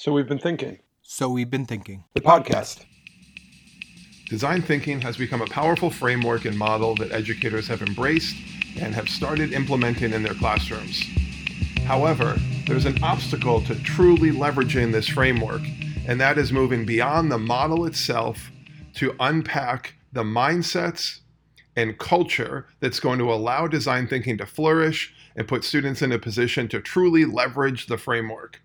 So we've been thinking. So we've been thinking. The podcast. Design thinking has become a powerful framework and model that educators have embraced and have started implementing in their classrooms. However, there's an obstacle to truly leveraging this framework, and that is moving beyond the model itself to unpack the mindsets and culture that's going to allow design thinking to flourish and put students in a position to truly leverage the framework.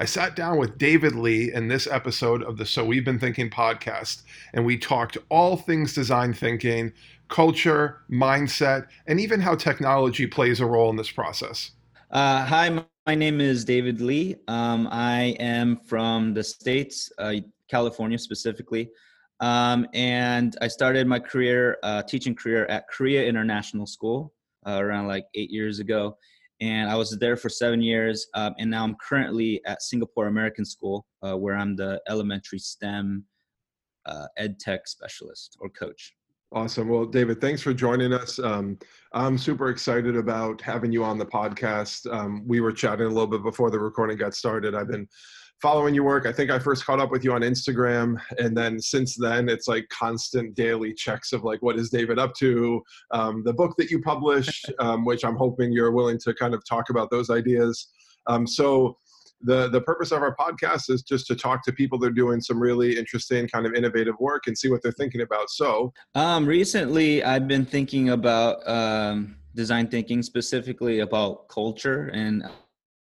I sat down with David Lee in this episode of the So We've Been Thinking podcast, and we talked all things design thinking, culture, mindset, and even how technology plays a role in this process. Uh, hi, my name is David Lee. Um, I am from the States, uh, California specifically. Um, and I started my career, uh, teaching career at Korea International School uh, around like eight years ago and I was there for seven years. Um, and now I'm currently at Singapore American School, uh, where I'm the elementary STEM uh, ed tech specialist or coach. Awesome. Well, David, thanks for joining us. Um, I'm super excited about having you on the podcast. Um, we were chatting a little bit before the recording got started. I've been following your work. I think I first caught up with you on Instagram, and then since then, it's like constant daily checks of like what is David up to, um, the book that you published, um, which I'm hoping you're willing to kind of talk about those ideas. Um, so the the purpose of our podcast is just to talk to people that are doing some really interesting kind of innovative work and see what they're thinking about. So, um, recently I've been thinking about um, design thinking, specifically about culture and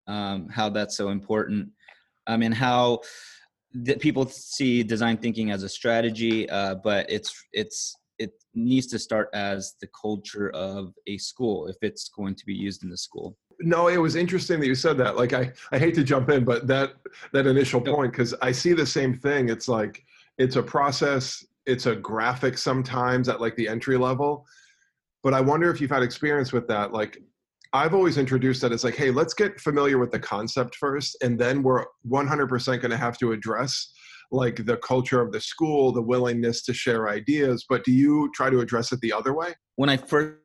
um, how that's so important um, and how that people see design thinking as a strategy, uh, but it's it's it needs to start as the culture of a school if it's going to be used in the school. No, it was interesting that you said that. Like I, I hate to jump in, but that that initial point because I see the same thing. It's like it's a process. It's a graphic sometimes at like the entry level, but I wonder if you've had experience with that. Like I've always introduced that as like, hey, let's get familiar with the concept first, and then we're 100% going to have to address like the culture of the school, the willingness to share ideas. But do you try to address it the other way? When I first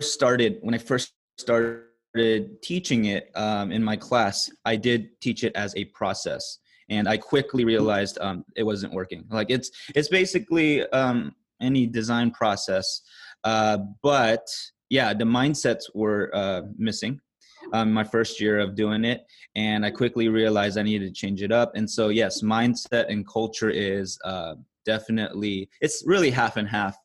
started, when I first started teaching it um, in my class, I did teach it as a process, and I quickly realized um, it wasn't working. Like it's it's basically um, any design process, uh, but yeah, the mindsets were uh, missing. Um, my first year of doing it, and I quickly realized I needed to change it up. And so, yes, mindset and culture is uh, definitely it's really half and half.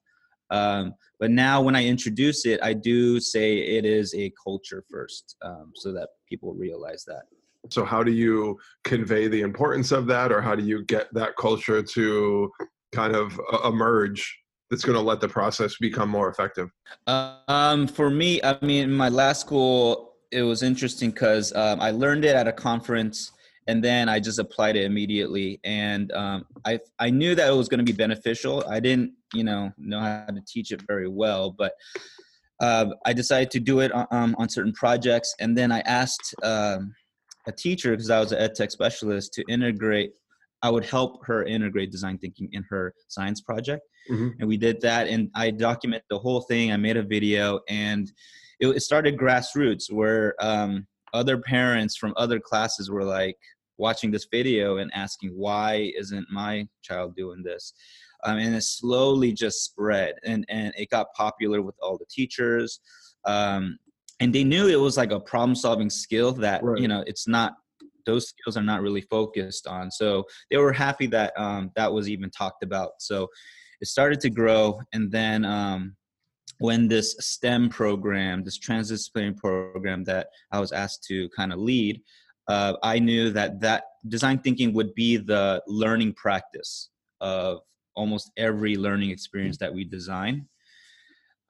Um, but now, when I introduce it, I do say it is a culture first, um, so that people realize that. So, how do you convey the importance of that, or how do you get that culture to kind of uh, emerge that's going to let the process become more effective? Um, for me, I mean, my last school, it was interesting because um, I learned it at a conference and then I just applied it immediately. And um, I I knew that it was going to be beneficial. I didn't, you know, know how to teach it very well, but uh, I decided to do it on, um, on certain projects. And then I asked um, a teacher because I was an ed tech specialist to integrate. I would help her integrate design thinking in her science project. Mm-hmm. And we did that, and I document the whole thing. I made a video, and it, it started grassroots where um, other parents from other classes were like watching this video and asking, "Why isn't my child doing this?" Um, and it slowly just spread, and and it got popular with all the teachers. Um, and they knew it was like a problem solving skill that right. you know it's not those skills are not really focused on so they were happy that um, that was even talked about so it started to grow and then um, when this stem program this transdisciplinary program that i was asked to kind of lead uh, i knew that that design thinking would be the learning practice of almost every learning experience that we design.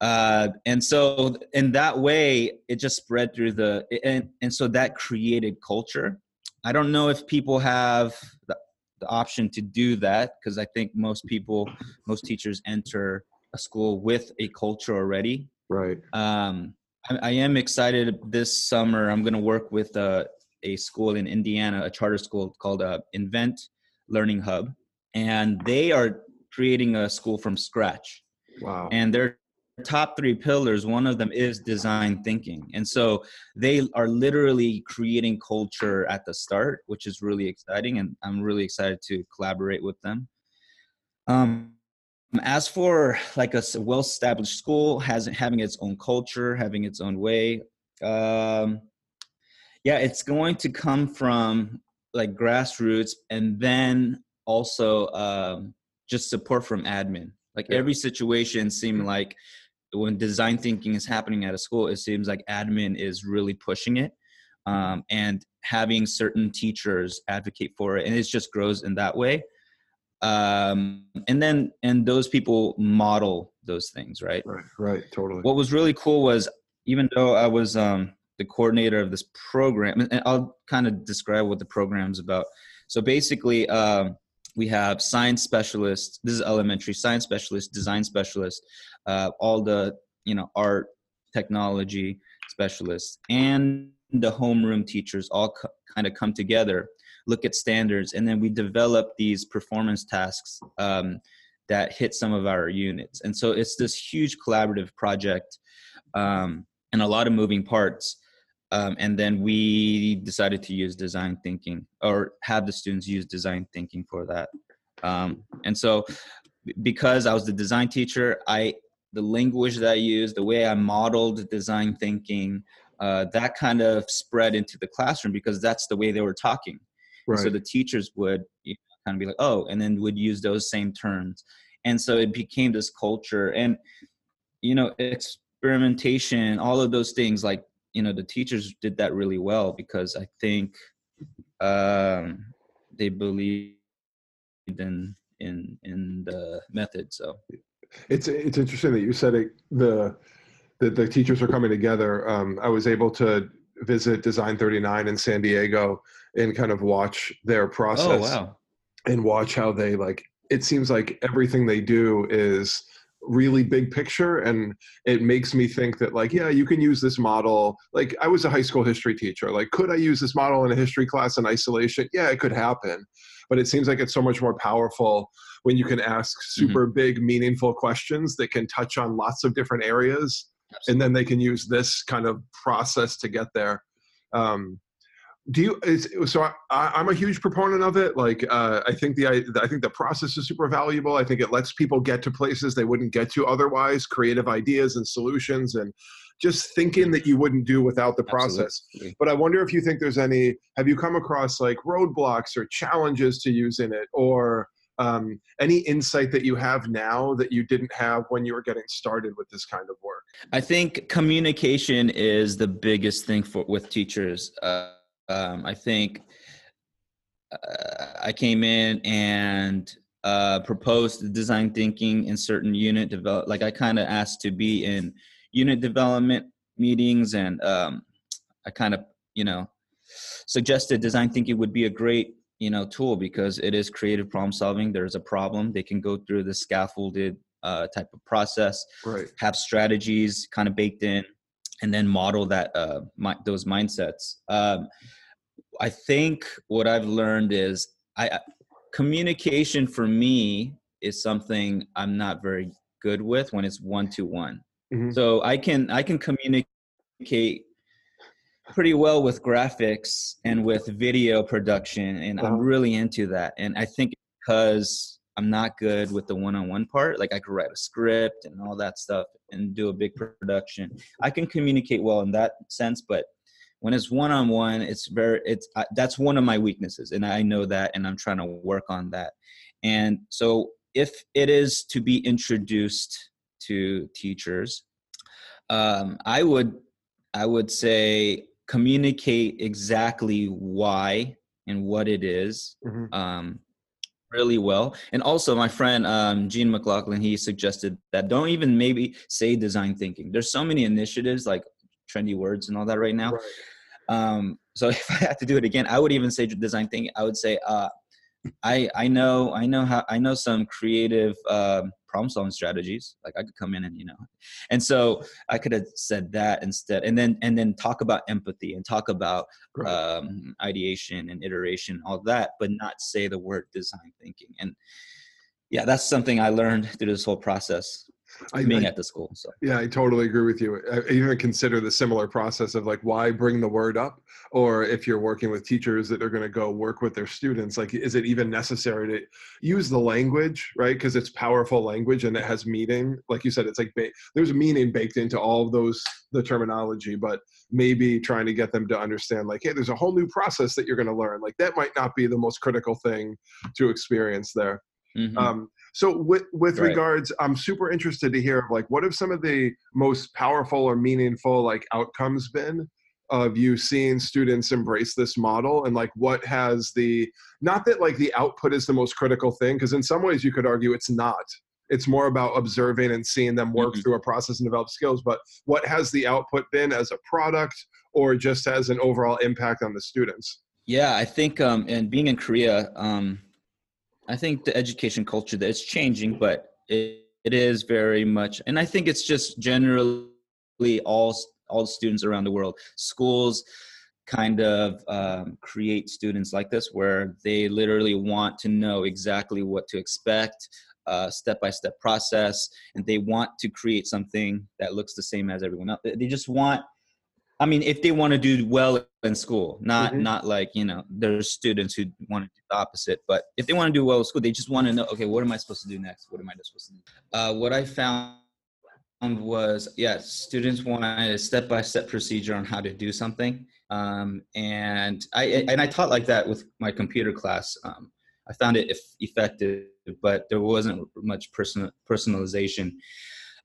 Uh, and so in that way it just spread through the and, and so that created culture. I don't know if people have the option to do that because I think most people, most teachers enter a school with a culture already. Right. Um, I, I am excited this summer. I'm going to work with uh, a school in Indiana, a charter school called uh, Invent Learning Hub, and they are creating a school from scratch. Wow. And they're top three pillars one of them is design thinking. And so they are literally creating culture at the start which is really exciting and i'm really excited to collaborate with them. Um, as for like a well-established school has having its own culture having its own way um, yeah it's going to come from like grassroots and then also um, just support from admin. Like yeah. every situation seemed like when design thinking is happening at a school, it seems like admin is really pushing it. Um, and having certain teachers advocate for it and it just grows in that way. Um, and then and those people model those things right? Right right totally. What was really cool was even though i was um, the coordinator of this program and i'll kind of describe what the program's about. So basically um, we have science specialists this is elementary science specialist design specialist uh, all the you know art technology specialists and the homeroom teachers all co- kind of come together look at standards and then we develop these performance tasks um, that hit some of our units. And so it's this huge collaborative project um, and a lot of moving parts um, and then we decided to use design thinking or have the students use design thinking for that. Um, and so because i was the design teacher i the language that i used the way i modeled design thinking uh, that kind of spread into the classroom because that's the way they were talking. Right. so the teachers would you know, kind of be like oh and then would use those same terms. And so it became this culture. And you know experimentation all of those things like you know the teachers did that really well because i think um, they believed in in in the method so it's it's interesting that you said it the that the teachers are coming together um, i was able to visit design 39 in san diego and kind of watch their oh, process oh, wow. and watch how they like it seems like everything they do is really big picture and it makes me think that like yeah you can use this model like i was a high school history teacher like could i use this model in a history class in isolation yeah it could happen but it seems like it's so much more powerful when you can ask mm-hmm. super mm-hmm. big meaningful questions that can touch on lots of different areas Absolutely. and then they can use this kind of process to get there um, do you is, so I, am a huge proponent of it like uh, i think the I, I think the process is super valuable. I think it lets people get to places they wouldn't get to otherwise creative ideas and solutions and just thinking that you wouldn't do without the process. Absolutely. but i wonder if you think there's any have you come across like roadblocks or challenges to using it or um, any insight that you have now that you didn't have when you were getting started with this kind of work? I think communication is the biggest thing for with teachers uh, um, I think uh, I came in and uh, proposed design thinking in certain unit develop. Like I kind of asked to be in unit development meetings, and um, I kind of you know suggested design thinking would be a great you know tool because it is creative problem solving. There's a problem, they can go through the scaffolded uh, type of process, right. have strategies kind of baked in and then model that uh, my, those mindsets. Um, I think what I've learned is I communication for me is something I'm not very good with when it's one to one. So I can I can communicate pretty well with graphics and with video production, and I'm really into that. And I think because I'm not good with the one-on-one part. Like I could write a script and all that stuff and do a big production. I can communicate well in that sense, but when it's one-on-one, it's very it's that's one of my weaknesses, and I know that, and I'm trying to work on that. And so, if it is to be introduced to teachers, um, I would I would say communicate exactly why and what it is. Mm-hmm. Um, really well. And also, my friend um, Gene McLaughlin, he suggested that don't even maybe say design thinking. There's so many initiatives like trendy words and all that right now. Right. Um, so if I had to do it again, I would even say design thinking. I would say, uh, I I know I know how I know some creative um, problem solving strategies. Like I could come in and you know, and so I could have said that instead, and then and then talk about empathy and talk about right. um, ideation and iteration, all that, but not say the word design thinking. And yeah, that's something I learned through this whole process. I, being I, at the school. So yeah, I totally agree with you. I even consider the similar process of like why bring the word up, or if you're working with teachers that are going to go work with their students, like is it even necessary to use the language, right? Because it's powerful language and it has meaning. Like you said, it's like ba- there's meaning baked into all of those the terminology, but maybe trying to get them to understand like, hey, there's a whole new process that you're going to learn. Like that might not be the most critical thing to experience there. Mm-hmm. Um, so with with right. regards, I'm super interested to hear like what have some of the most powerful or meaningful like outcomes been of you seeing students embrace this model and like what has the not that like the output is the most critical thing because in some ways you could argue it's not it's more about observing and seeing them work mm-hmm. through a process and develop skills but what has the output been as a product or just as an overall impact on the students yeah i think um and being in korea um I think the education culture that it's changing, but it, it is very much, and I think it's just generally all all students around the world. Schools kind of um, create students like this, where they literally want to know exactly what to expect, step by step process, and they want to create something that looks the same as everyone else. They just want I mean, if they want to do well in school, not mm-hmm. not like you know, there's students who want to do the opposite. But if they want to do well in school, they just want to know, okay, what am I supposed to do next? What am I supposed to do? Uh, what I found was, yeah, students want a step by step procedure on how to do something, um, and I and I taught like that with my computer class. Um, I found it effective, but there wasn't much personal personalization.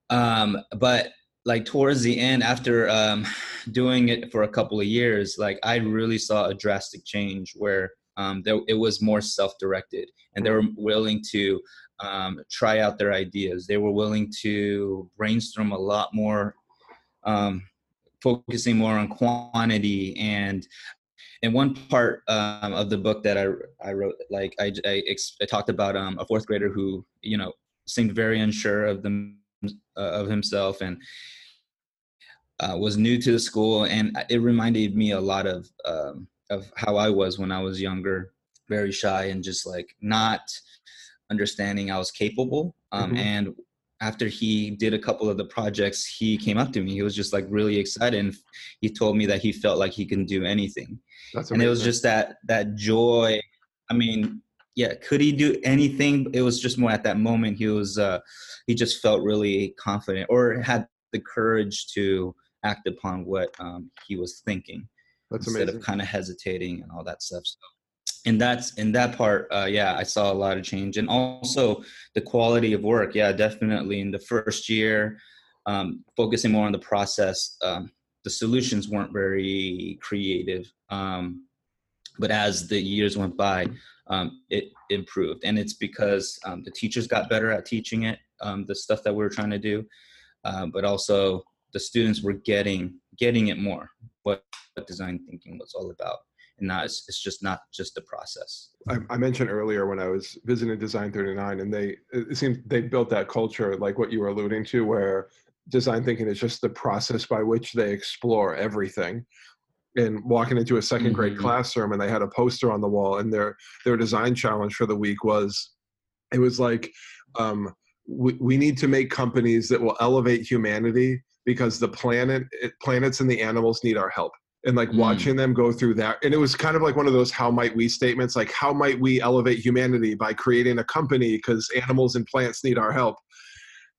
Um, but like towards the end after um, doing it for a couple of years like i really saw a drastic change where um, there, it was more self-directed and they were willing to um, try out their ideas. They were willing to brainstorm a lot more um, focusing more on quantity and in one part um, of the book that I, I wrote like I, I, I talked about um, a fourth grader who you know seemed very unsure of them uh, of himself and uh, was new to the school and it reminded me a lot of um, of how I was when I was younger, very shy and just like not understanding I was capable. Um, mm-hmm. And after he did a couple of the projects, he came up to me. He was just like really excited, and he told me that he felt like he can do anything. That's and it was just that that joy. I mean, yeah, could he do anything? It was just more at that moment he was uh, he just felt really confident or had the courage to act upon what um, he was thinking that's instead amazing. of kind of hesitating and all that stuff. So, and that's in that part, uh, yeah, I saw a lot of change, and also the quality of work. Yeah, definitely in the first year, um, focusing more on the process. Um, the solutions weren't very creative, um, but as the years went by, um, it improved, and it's because um, the teachers got better at teaching it, um, the stuff that we were trying to do, uh, but also the students were getting getting it more what, what design thinking was all about. And not it's, it's just not just the process. I, I, mentioned earlier when i was visiting design 39 and they it seems they built that culture like what you were alluding to where design thinking is just the process by which they explore everything and walking into a 2nd grade mm-hmm. classroom and they had a poster on the wall and their their design challenge for the week was it was like um, we, we need to make companies that will elevate humanity because the planet planets and the animals need our help and like mm. watching them go through that and it was kind of like one of those how might we statements like how might we elevate humanity by creating a company because animals and plants need our help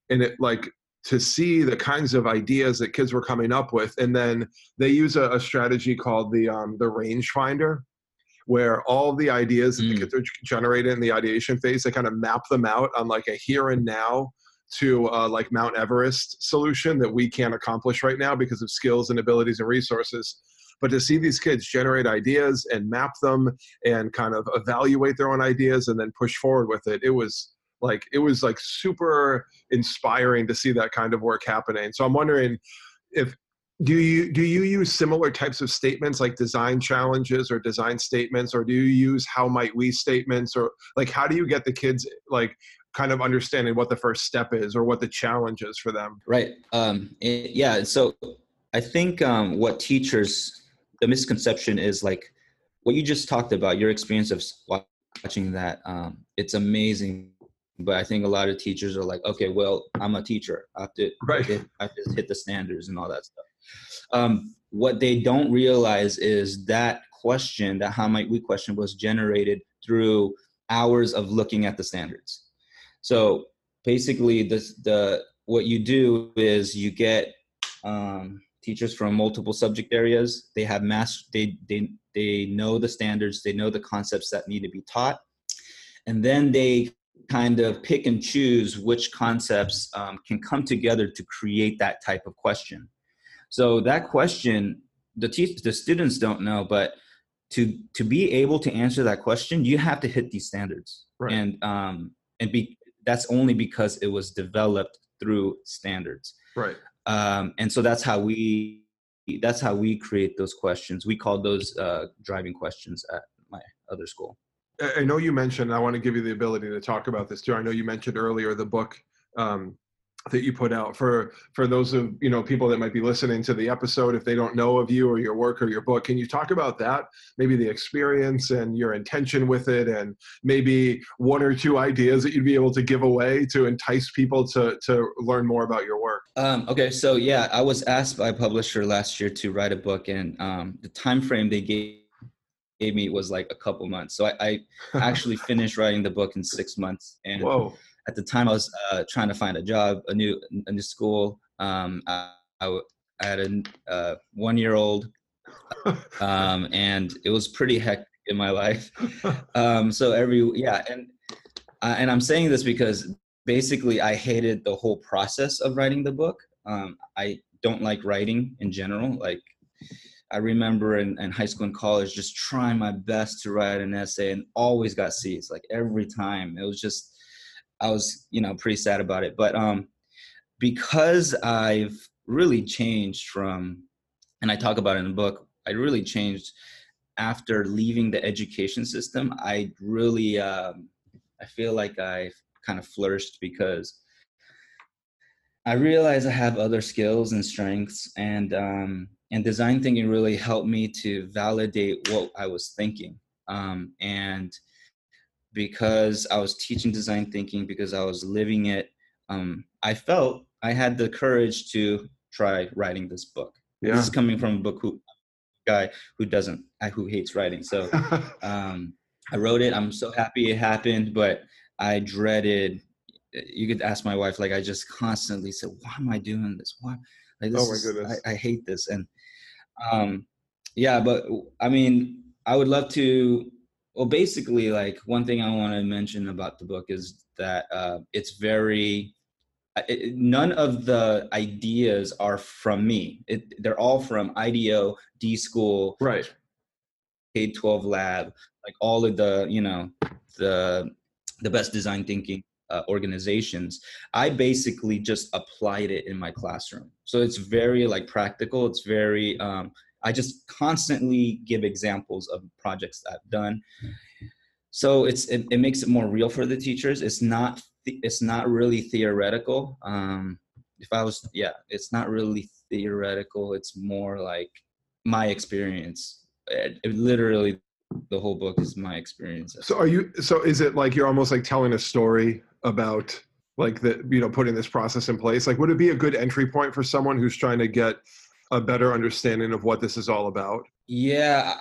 and it like to see the kinds of ideas that kids were coming up with and then they use a, a strategy called the um, the rangefinder where all the ideas that mm. the kids are generated in the ideation phase they kind of map them out on like a here and now to uh, like Mount Everest solution that we can't accomplish right now because of skills and abilities and resources. But to see these kids generate ideas and map them and kind of evaluate their own ideas and then push forward with it, it was like it was like super inspiring to see that kind of work happening. So I'm wondering if do you do you use similar types of statements like design challenges or design statements or do you use how might we statements or like how do you get the kids like kind of understanding what the first step is or what the challenge is for them right um, it, yeah so i think um, what teachers the misconception is like what you just talked about your experience of watching that um, it's amazing but I think a lot of teachers are like, okay, well, I'm a teacher. I have to, Right. hit, I have to hit the standards and all that stuff. Um, what they don't realize is that question, that how might we question, was generated through hours of looking at the standards. So basically, this the what you do is you get um, teachers from multiple subject areas. They have mass. They they they know the standards. They know the concepts that need to be taught, and then they kind of pick and choose which concepts um, can come together to create that type of question. So that question, the te- the students don't know, but to to be able to answer that question, you have to hit these standards, Right. and um, and be that's only because it was developed through standards Right. um, and so that's how we that's how we create those questions we call those uh, driving questions at my other school I know you mentioned, I want to give you the ability to talk about this too. I know you mentioned earlier the book um, that you put out for for those of you know people that might be listening to the episode if they don't know of you or your work or your book. Can you talk about that? Maybe the experience and your intention with it, and maybe one or two ideas that you'd be able to give away to entice people to to learn more about your work. um, okay so yeah i was asked by a publisher last year to write a book and um, the time frame they gave gave me was like a couple months so i, I actually finished writing the book in six months and Whoa. at the time I was uh, trying to find a job, a new a new school. Um, I, I, had a uh, one year old, um, and it was pretty hectic in my life. Um, so every yeah, and uh, and I'm saying this because basically I hated the whole process of writing the book. Um, I don't like writing in general. Like I remember in, in high school and college just trying my best to write an essay and always got C's like every time. It was just I was, you know, pretty sad about it. But um, because I've really changed from, and I talk about it in the book, I really changed after leaving the education system. I really, um, I feel like I kind of flourished because I realized I have other skills and strengths, and um, and design thinking really helped me to validate what I was thinking. Um, and because I was teaching design thinking, because I was living it, um, I felt I had the courage to try writing this book. Yeah. This is coming from a book who guy who doesn't who hates writing. So um, I wrote it. I'm so happy it happened, but I dreaded. You could ask my wife. Like I just constantly said, "Why am I doing this? Why? Like this Oh my is- goodness. I, I hate this." And um, yeah, but I mean, I would love to. Well, basically, like one thing I want to mention about the book is that uh, it's very. It, none of the ideas are from me. It, they're all from IDEO, D School, right. K twelve lab, like all of the you know the the best design thinking uh, organizations. I basically just applied it in my classroom, so it's very like practical. It's very um, I just constantly give examples of projects that I've done. So it's it, it makes it more real for the teachers. It's not it's not really theoretical. Um, if I was yeah, it's not really theoretical. It's more like my experience. It, it literally the whole book is my experience. So are you? So is it like you're almost like telling a story about like the you know putting this process in place? Like, would it be a good entry point for someone who's trying to get a better understanding of what this is all about? Yeah,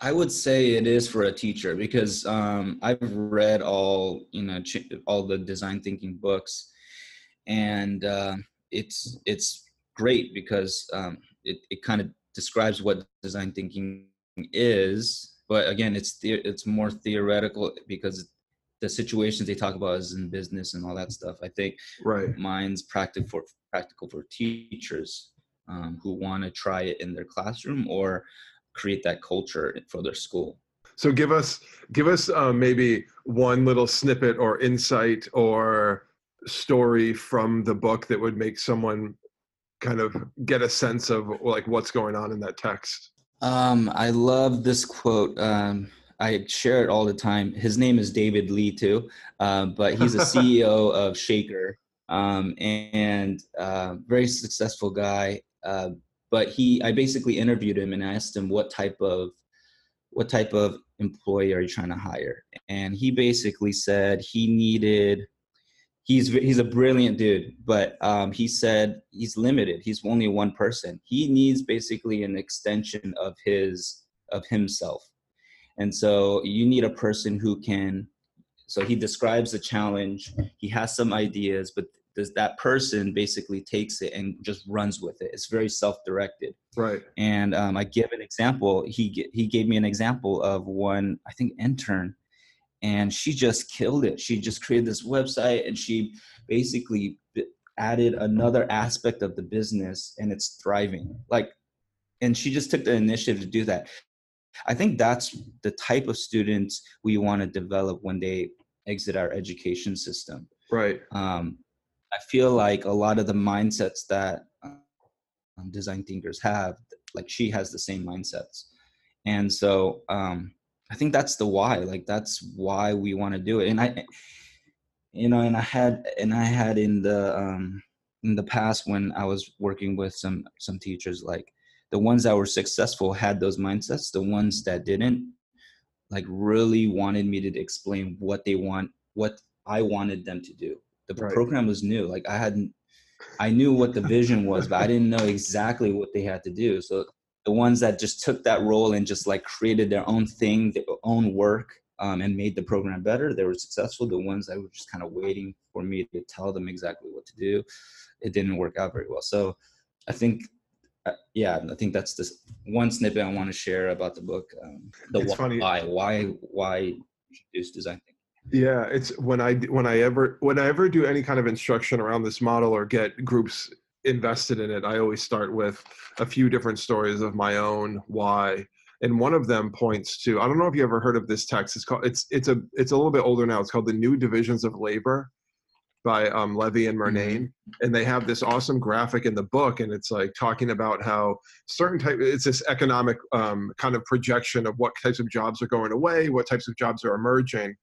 I would say it is for a teacher because um, I've read all you know all the design thinking books, and uh, it's it's great because um, it it kind of describes what design thinking is, but again, it's the, it's more theoretical because the situations they talk about is in business and all that stuff. I think Right. mine's practical for practical for teachers um, who want to try it in their classroom or create that culture for their school. So give us give us uh, maybe one little snippet or insight or story from the book that would make someone kind of get a sense of like what's going on in that text. Um, I love this quote. Um, I share it all the time. His name is David Lee too, uh, but he's a CEO of Shaker um, and uh, very successful guy. Uh, but he, I basically interviewed him and asked him what type of what type of employee are you trying to hire and he basically said he needed he's he's a brilliant dude but um, he said he's limited he's only one person he needs basically an extension of his of himself and so you need a person who can so he describes the challenge he has some ideas but does that person basically takes it and just runs with it. It's very self-directed. Right. And um, i give an example he he gave me an example of one i think intern and she just killed it. She just created this website and she basically added another aspect of the business and it's thriving. Like and she just took the initiative to do that i think that's the type of students we want to develop when they exit our education system right um, i feel like a lot of the mindsets that um, design thinkers have like she has the same mindsets and so um, I think that's the why. Like that's why we want to do it. And I, you know, and I had and I had in the um in the past when I was working with some some teachers, like the ones that were successful had those mindsets. The ones that didn't, like really wanted me to explain what they want, what I wanted them to do. The right. program was new. Like I hadn't I knew what the vision was, but I didn't know exactly what they had to do. So the ones that just took that role and just like created their own thing, their own work, um, and made the program better, they were successful. The ones that were just kind of waiting for me to tell them exactly what to do, it didn't work out very well. So I think, yeah, I think that's the one snippet I want to share about the book. Um, the it's why, funny. why, why, introduce design thinking. Yeah, it's when I when I ever when I ever do any kind of instruction around this model or get groups invested in it, I always start with a few different stories of my own why. And one of them points to I don't know if you ever heard of this text. It's called it's it's a it's a little bit older now. It's called the New Divisions of Labor by um, Levy and Murnane, mm-hmm. and they have this awesome graphic in the book, and it's like talking about how certain type. It's this economic um, kind of projection of what types of jobs are going away, what types of jobs are emerging,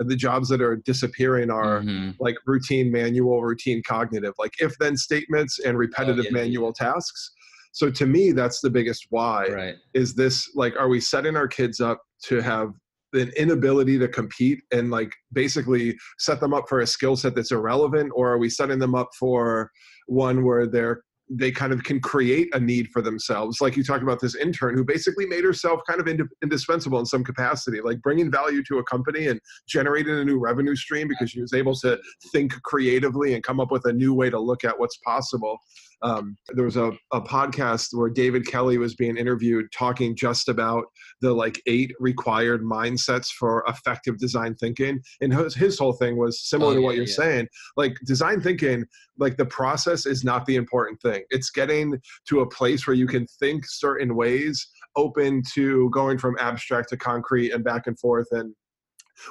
And the jobs that are disappearing are mm-hmm. like routine manual, routine cognitive, like if then statements and repetitive oh, yeah, manual yeah. tasks. So to me, that's the biggest why. Right. Is this like, are we setting our kids up to have an inability to compete and like basically set them up for a skill set that's irrelevant, or are we setting them up for one where they're they kind of can create a need for themselves. Like you talked about this intern who basically made herself kind of ind- indispensable in some capacity, like bringing value to a company and generating a new revenue stream because she was able to think creatively and come up with a new way to look at what's possible. Um, there was a, a podcast where David Kelley was being interviewed talking just about the like eight required mindsets for effective design thinking. And his, his whole thing was similar oh, to what you're yeah. saying. Like design thinking, like the process is not the important thing. It's getting to a place where you can think certain ways, open to going from abstract to concrete and back and forth and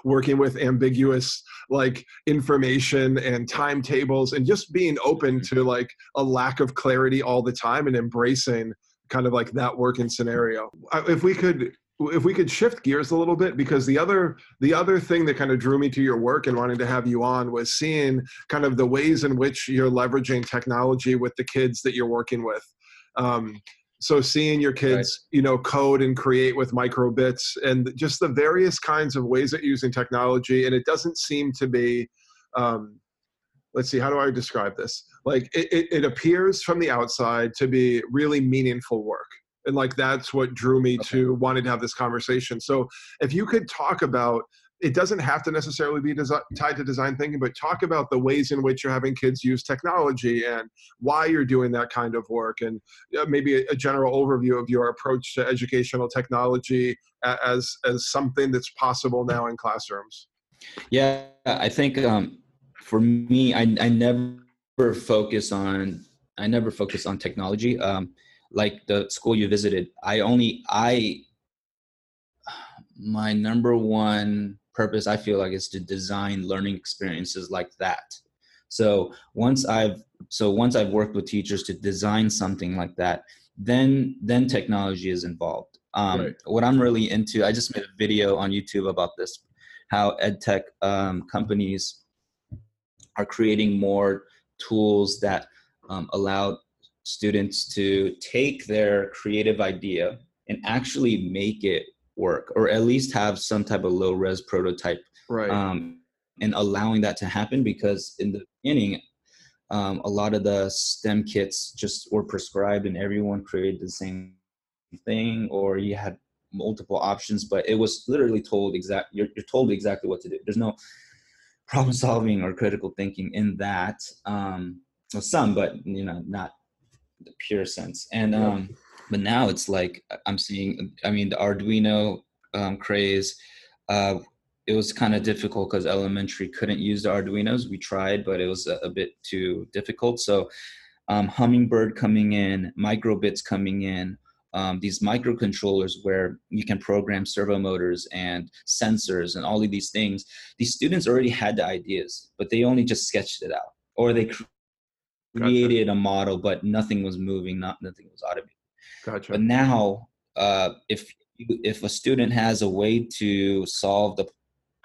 working with ambiguous like information and timetables and just being open mm-hmm. to like a lack of clarity all the time and embracing kind of like that working scenario if we could if we could shift gears a little bit because the other the other thing that kind of drew me to your work and wanting to have you on was seeing kind of the ways in which you're leveraging technology with the kids that you're working with um, so seeing your kids right. you know code and create with microbits and just the various kinds of ways that using technology and it doesn't seem to be um, let's see how do i describe this like it, it, it, appears from the outside to be really meaningful work and like that's what drew me okay. to wanting to have this conversation so if you could talk about it doesn't have to necessarily be tied to design thinking, but talk about the ways in which you're having kids use technology and why you're doing that kind of work, and maybe a, a general overview of your approach to educational technology as as something that's possible now in classrooms. Yeah, I think um, for me, I, I never focus on I never focus on technology. Um, like the school you visited, I only I my number one purpose i feel like is to design learning experiences like that so once i've so once i've worked with teachers to design something like that then then technology is involved um, right. what i'm really into i just made a video on youtube about this how ed tech um, companies are creating more tools that um, allow students to take their creative idea and actually make it work or at least have some type of low res prototype right. um, and allowing that to happen because in the beginning um, a lot of the stem kits just were prescribed and everyone created the same thing or you had multiple options but it was literally told exact you're, you're told exactly what to do. There's no problem solving or critical thinking in that um well, some but you know not the pure sense. And um but now it's like i'm seeing i mean the arduino um, craze uh it was kind of difficult because elementary couldn't use the arduinos we tried but it was a, a bit too difficult so um, hummingbird coming in microbits coming in um, these microcontrollers where you can program servo motors and sensors and all of these things. These students already had the ideas, but they only just sketched it out, or they created gotcha. a model, but nothing was moving, not nothing was automated. Gotcha. But now, uh, if if a student has a way to solve the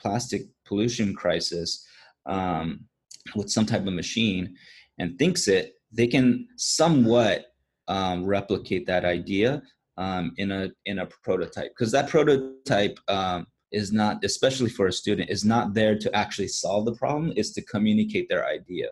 plastic pollution crisis um, with some type of machine and thinks it, they can somewhat um, replicate that idea um, in a in a prototype because that prototype um, is not especially for a student is not there to actually solve the problem is to communicate their idea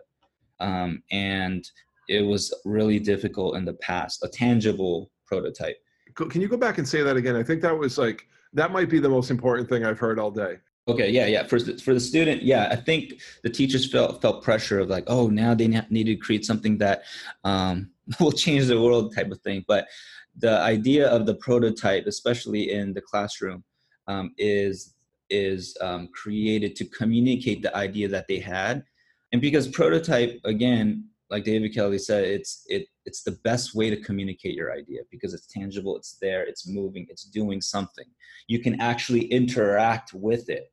um, and it was really difficult in the past a tangible prototype can you go back and say that again i think that was like that might be the most important thing i've heard all day Okay, yeah, yeah. For for the student, yeah, I think the teachers felt felt pressure of like, oh, now they need to create something that um, will change the world, type of thing. But the idea of the prototype, especially in the classroom, um, is is um, created to communicate the idea that they had, and because prototype, again, like David Kelley said, it's it it's the best way to communicate your idea because it's tangible, it's there, it's moving, it's doing something. You can actually interact with it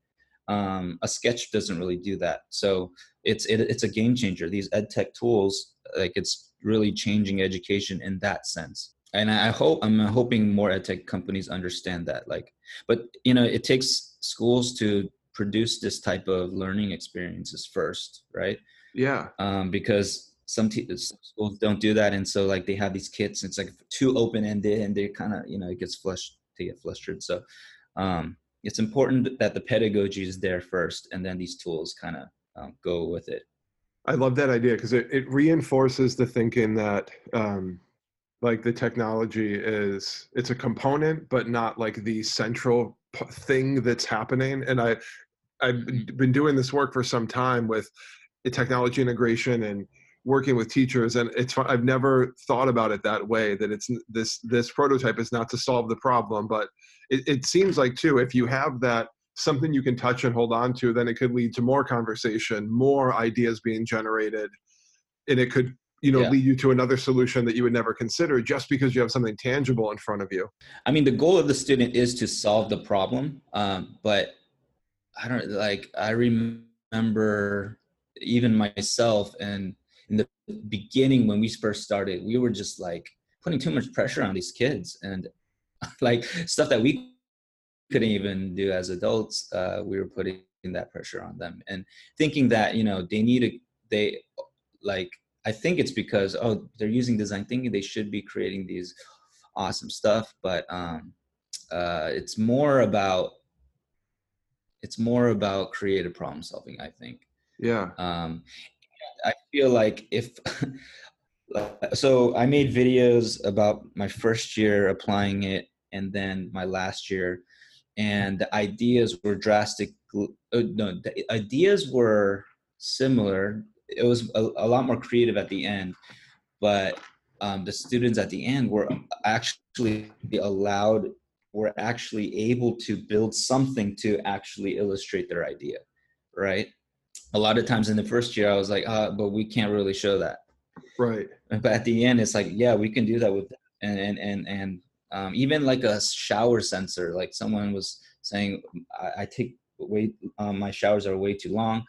um, a sketch doesn't really do that. So it's it, it's a game changer. These ed tech tools, like it's really changing education in that sense. And I hope I'm hoping more ed tech companies understand that. Like, but you know, it takes schools to produce this type of learning experiences first, right? Yeah. Um, because some, some schools don't do that, and so like they have these kits. it's like too open ended, and they kind of you know it gets flushed. They get flustered. So um, it's important that the pedagogy is there first and then these tools kind of um, go with it i love that idea because it, it reinforces the thinking that um, like the technology is it's a component but not like the central p- thing that's happening and i i've been doing this work for some time with the technology integration and working with teachers and it's i've never thought about it that way that it's this this prototype is not to solve the problem but it, it seems like too if you have that something you can touch and hold on to then it could lead to more conversation more ideas being generated and it could you know yeah. lead you to another solution that you would never consider just because you have something tangible in front of you i mean the goal of the student is to solve the problem um, but i don't like i remember even myself and beginning when we first started we were just like putting too much pressure on these kids. And like stuff that we couldn't even do as adults uh, we were putting that pressure on them. And thinking that you know they need to they like i think it's because oh they're using design thinking they should be creating these awesome stuff. But um uh it's more about it's more about creative problem solving i think. Yeah. Um I feel like if so I made videos about my first year applying it and then my last year and the ideas were drastic uh, no the ideas were similar. It was a, a lot more creative at the end but um, the students at the end were actually allowed were actually able to build something to actually illustrate their idea right a lot of times in the first year, I was like, uh, but we can't really show that. Right. But at the end, it's like, yeah, we can do that with, and and and and um, even like a shower sensor. Like someone was saying, I, I take way, um, my showers are way too long.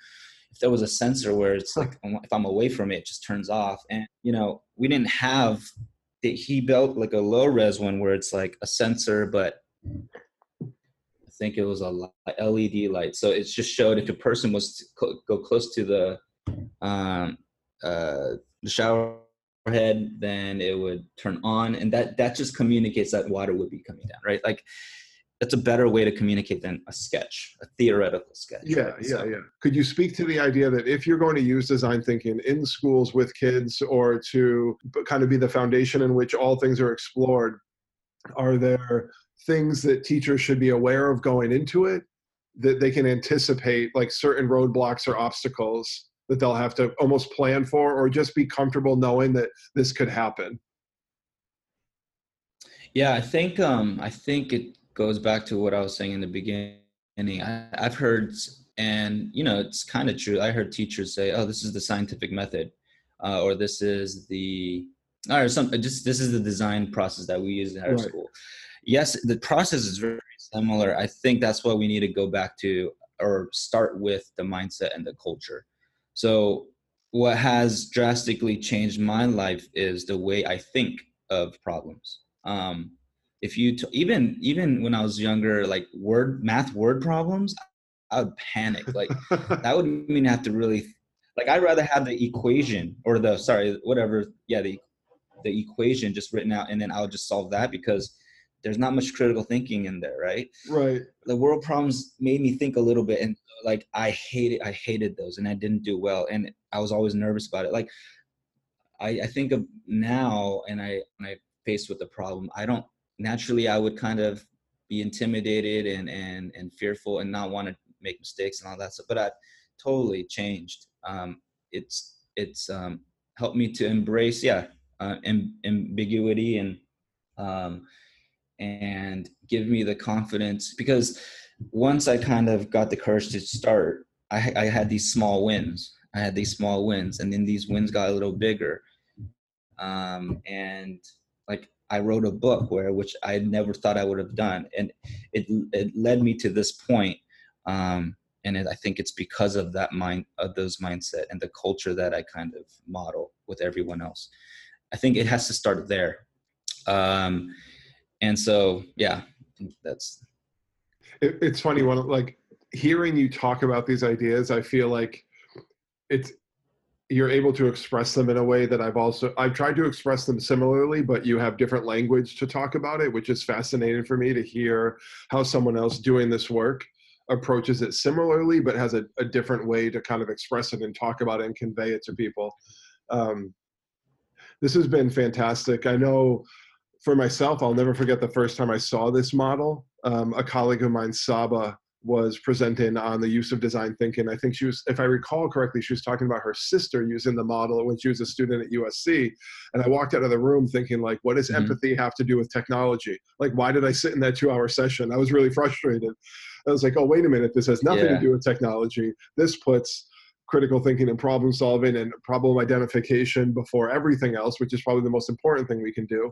If there was a sensor where it's like, if I'm away from it, it just turns off. And you know, we didn't have. He built like a low res one where it's like a sensor, but think it was a LED light. So it just showed if a person was to go close to the um, uh, the shower head, then it would turn on, and that that just communicates that water would be coming down, right? Like that's a better way to communicate than a sketch, a theoretical sketch. Yeah, right? yeah, so. yeah. Could you speak to the idea that if you're going to use design thinking in schools with kids or to kind of be the foundation in which all things are explored, are there things that teachers should be aware of going into it that they can anticipate like certain roadblocks or obstacles that they'll have to almost plan for or just be comfortable knowing that this could happen? Yeah, I think um I think it goes back to what I was saying in the beginning. I, I've heard, and you know, it's kind of true. I heard teachers say, "Oh, this is the scientific method," uh, or "This is the," or some just this is the design process that we use in our right. school. Yes, the process is very similar. I think that's what we need to go back to or start with the mindset and the culture. So, what has drastically changed my life is the way I think of problems. Um, if you t- even even when I was younger, like word math word problems, I would panic. Like that would mean I have to really like I'd rather have the equation or the sorry whatever yeah the the equation just written out and then I'll just solve that because there's not much critical thinking in there, right? Right. The world problems made me think a little bit and like I hated I hated those and I didn't do well and I was always nervous about it. Like I, I think of now and I when I faced with the problem, I don't naturally I would kind of be intimidated and and and fearful and not want to make mistakes and all that stuff. But I totally changed. Um, it's it's um, helped me to embrace yeah uh, amb- ambiguity and um, and give me the confidence because once I kind of got the courage to start, I, I had these small wins. I had these small wins, and then these wins got a little bigger. Um, and like I wrote a book where which I never thought I would have done, and it it led me to this point. Um, and it, I think it's because of that mind of those mindset and the culture that I kind of model with everyone else. I think it has to start there. Um, and so, yeah, that's. It, it's funny when like hearing you talk about these ideas. I feel like it's you're able to express them in a way that I've also I've tried to express them similarly, but you have different language to talk about it, which is fascinating for me to hear how someone else doing this work approaches it similarly, but has a, a different way to kind of express it and talk about it and convey it to people. Um, this has been fantastic. I know for myself, I'll never forget the first time I saw this model. Um, a colleague of mine, Saba, was presenting on the use of design thinking. I think she was, if I recall correctly, she was talking about her sister using the model when she was a student at USC. And I walked out of the room thinking, like, what does mm-hmm. empathy have to do with technology? Like, why did I sit in that two hour session? I was really frustrated. I was like, oh, wait a minute, this has nothing yeah. to do with technology. This puts critical thinking and problem solving and problem identification before everything else, which is probably the most important thing we can do.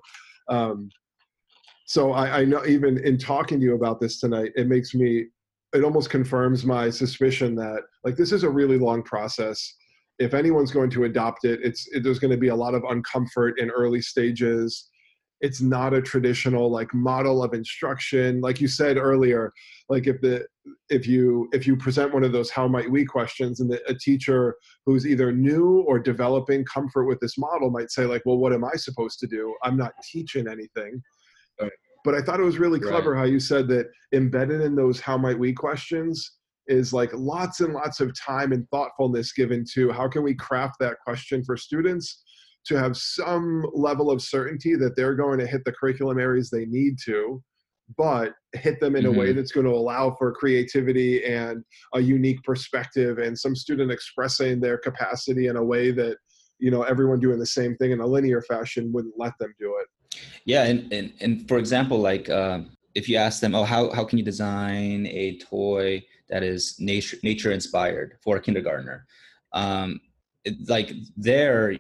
Um, so I, I, know even in talking to you about this tonight, it makes me it almost confirms my suspicion that like this is a really long process if anyone's going to adopt it it's it, there's going to be a lot of uncomfort in early stages it's not a traditional like model of instruction. Like you said earlier like if the if you if you present one of those how might we questions and the, a teacher who's either new or developing comfort with this model might say like well what am i supposed to do? I'm not teaching anything. But I thought it was really clever right. how you said that embedded in those how might we questions is like lots and lots of time and thoughtfulness given to how can we craft that question for students to have some level of certainty that they're going to hit the curriculum areas they need to but hit them in mm-hmm. a way mm-hmm. that's going to allow for creativity and a unique perspective and some student expressing their capacity in a way that you know everyone doing the same thing in a linear fashion wouldn't let them do it yeah, and and, and for example, like uh, if you ask them, oh, how how can you design a toy that is nature nature inspired for a kindergartner? Um, it, like there,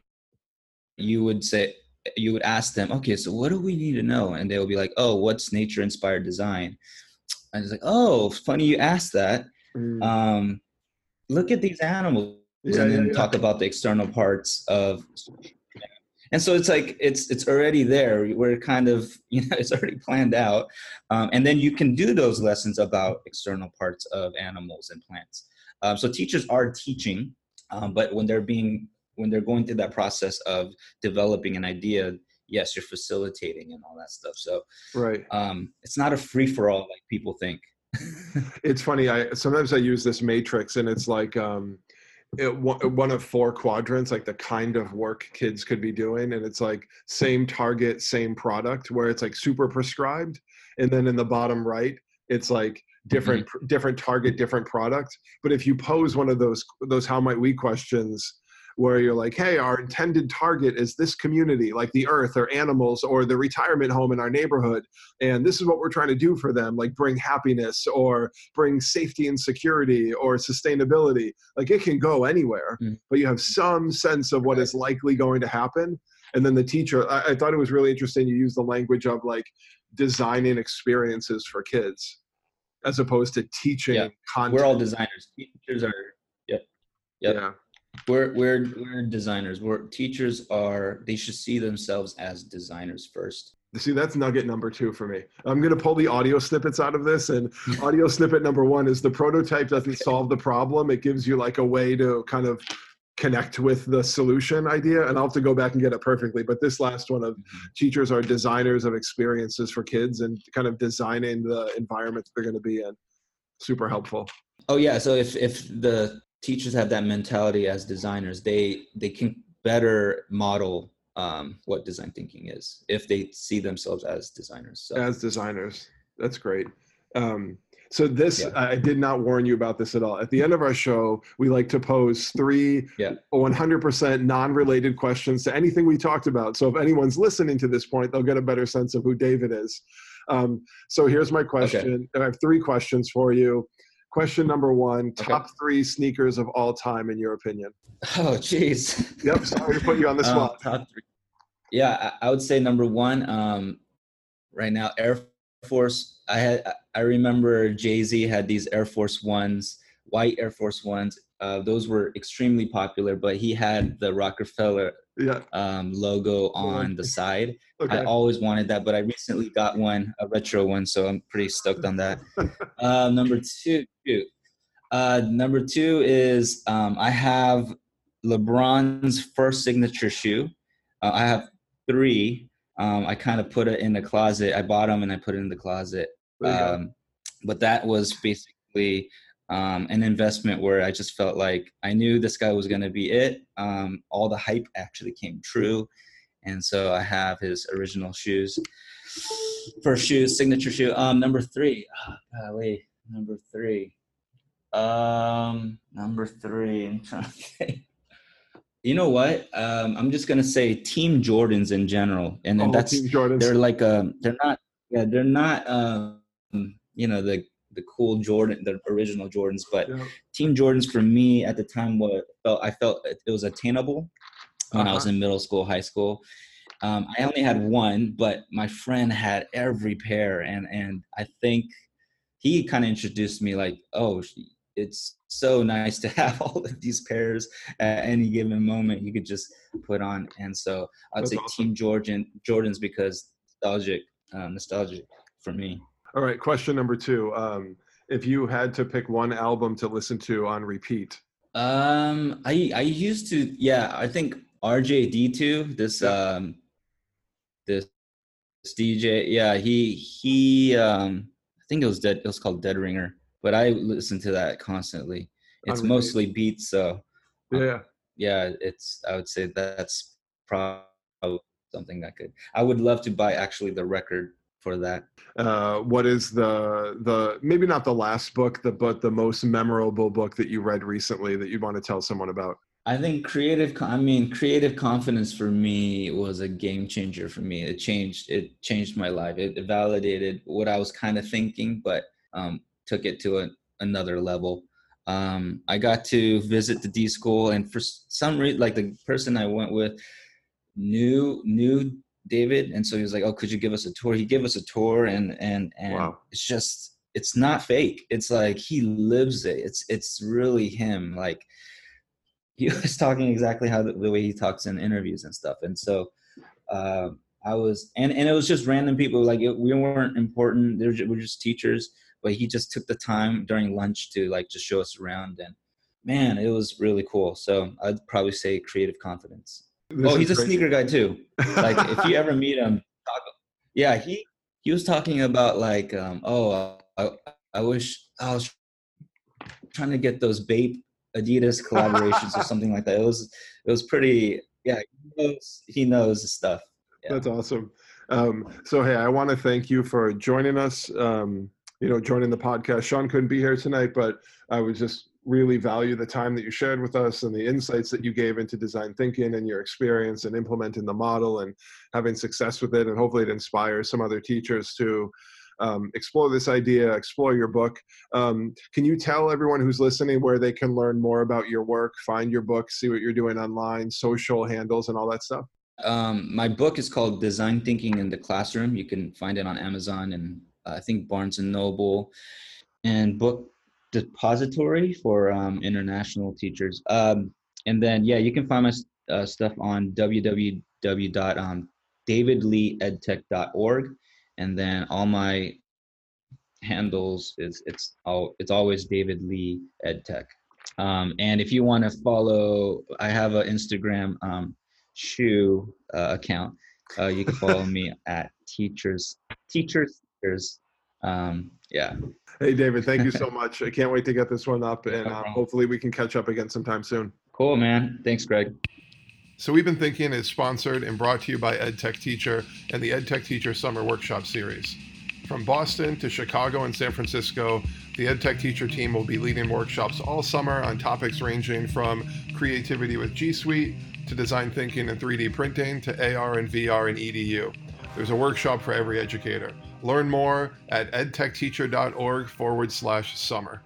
you would say you would ask them, okay, so what do we need to know? And they will be like, oh, what's nature inspired design? And it's like, oh, funny you asked that. Mm. Um, look at these animals. Yeah, and then yeah, yeah. talk about the external parts of and so it's like it's it's already there we're kind of you know it's already planned out um, and then you can do those lessons about external parts of animals and plants um, so teachers are teaching um, but when they're being when they're going through that process of developing an idea yes you're facilitating and all that stuff. So right. um it's not a free for all like people think. It's funny i sometimes i use this matrix and it's like um it, one of four quadrants like the kind of work kids could be doing. And it's like same target same product where it's like super prescribed. And then in the bottom right it's like different mm-hmm. different target different product. But if you pose one of those those how might we questions where you're like, hey, our intended target is this community, like the earth or animals or the retirement home in our neighborhood. And this is what we're trying to do for them, like bring happiness or bring safety and security or sustainability. Like it can go anywhere, mm. but you have some sense of what is likely going to happen. And then the teacher, I, I thought it was really interesting. You use the language of like designing experiences for kids as opposed to teaching yeah. content. We're all designers. Teachers are, yep. Yep. Yeah we're we're we're designers. We're teachers are they should see themselves as designers first. See that's nugget number two for me. I'm going to pull the audio snippets out of this and audio snippet number one is the prototype doesn't solve the problem. It gives you like a way to kind of connect with the solution idea and i'll have to go back and get it perfectly but this last one of mm-hmm. teachers are designers of experiences for kids and kind of designing the environment they're going to be in. Super helpful. Oh yeah so if if the teachers have that mentality as designers they they can better model um, what design thinking is if they see themselves as designers so. as designers that's great um, so this yeah. i did not warn you about this at all at the end of our show we like to pose three yeah. 100% non-related questions to anything we talked about so if anyone's listening to this point they'll get a better sense of who david is um, so here's my question okay. i have three questions for you Question number one: Top okay. three sneakers of all time, in your opinion? Oh, jeez. Yep. Sorry to put you on the um, spot. Um, top three. Yeah, I, I, would say number one. Um, right now, Air Force. I had. I remember Jay Z had these Air Force Ones, white Air Force Ones. Uh, those were extremely popular, but he had the Rockefeller yeah. um, logo on the side. Okay. I always wanted that, but I recently got one, a retro one, so I'm pretty stoked on that. uh, number two, uh, number two is um, I have LeBron's first signature shoe. Uh, I have three. Um, I kind of put it in the closet. I bought them and I put it in the closet. Um, but that was basically um, an investment where I just felt like I knew this guy was going to be it. Um, all the hype actually came true. And so I have his original shoes. First shoes, signature shoe. Um, number three. Oh, golly, number three. Um, number three. I'm trying to think. You know what? Um, I'm just gonna say Team Jordans in general, and, and oh, that's they're like um, they're not yeah they're not um, you know the the cool Jordan, the original Jordans. But yeah. Team Jordans for me at the time, what felt I felt it was attainable when uh-huh. I was uh-huh. in middle school, high school. Um, I only had one, but my friend had every pair, and and I think he kind of introduced me like, oh, it's so nice to have all of these pairs at any given moment you could just put on. And so I'd That's say awesome. Team Jordan Jordans because nostalgic, um, nostalgic for me. All right, question number two. Um, if you had to pick one album to listen to on repeat, um, I I used to yeah I think RJD2 this um this, this DJ yeah he he um I think it was dead it was called Dead Ringer but I listen to that constantly. It's mostly beats so um, yeah yeah it's I would say that's probably something that could I would love to buy actually the record for that. Uh, what is the the maybe not the last book, the but the most memorable book that you read recently that you want to tell someone about? I think creative. I mean, creative confidence for me was a game changer for me. It changed. It changed my life. It validated what I was kind of thinking, but um, took it to a, another level. Um, I got to visit the D school, and for some reason, like the person I went with knew knew David, and so he was like, "Oh, could you give us a tour?" He gave us a tour, and and and wow. it's just it's not fake. It's like he lives it. It's it's really him. Like he was talking exactly how the, the way he talks in interviews and stuff. And so uh, I was, and and it was just random people. Like it, we weren't important. They were just, we're just teachers. But he just took the time during lunch to like just show us around, and man, it was really cool. So I'd probably say creative confidence. This oh, he's a crazy. sneaker guy too. Like if you ever meet him, talk, yeah, he he was talking about like, um, oh, I, I wish I was trying to get those Bape Adidas collaborations or something like that. It was it was pretty. Yeah, he knows he knows the stuff. Yeah. That's awesome. Um, so hey, I want to thank you for joining us. Um, you know, joining the podcast. Sean couldn't be here tonight, but I was just really value the time that you shared with us and the insights that you gave into design thinking and your experience and implementing the model and having success with it. And hopefully it inspires some other teachers to um, explore this idea, explore your book. Um, can you tell everyone who's listening where they can learn more about your work, find your book, see what you're doing online, social handles, and all that stuff? Um, my book is called Design Thinking in the Classroom. You can find it on Amazon and uh, I think Barnes and Noble and Book depository for um, international teachers. Um, and then, yeah, you can find my uh, stuff on www.davidleeedtech.org. And then all my handles is it's all it's always David Lee EdTech. Um, and if you want to follow, I have an Instagram um, shoe uh, account. Uh, you can follow me at teachers teachers teachers. Um, yeah. Hey, David, thank you so much. I can't wait to get this one up, and uh, hopefully we can catch up again sometime soon. Cool, man. Thanks, Greg. So We've Been Thinking is sponsored and brought to you by EdTech Teacher and the EdTech Teacher Summer Workshop Series. From Boston to Chicago and San Francisco, the EdTech Teacher team will be leading workshops all summer on topics ranging from creativity with G Suite to design thinking and 3D printing to AR and VR and EDU. There's a workshop for every educator. Learn more at edtechteacher.org forward slash summer.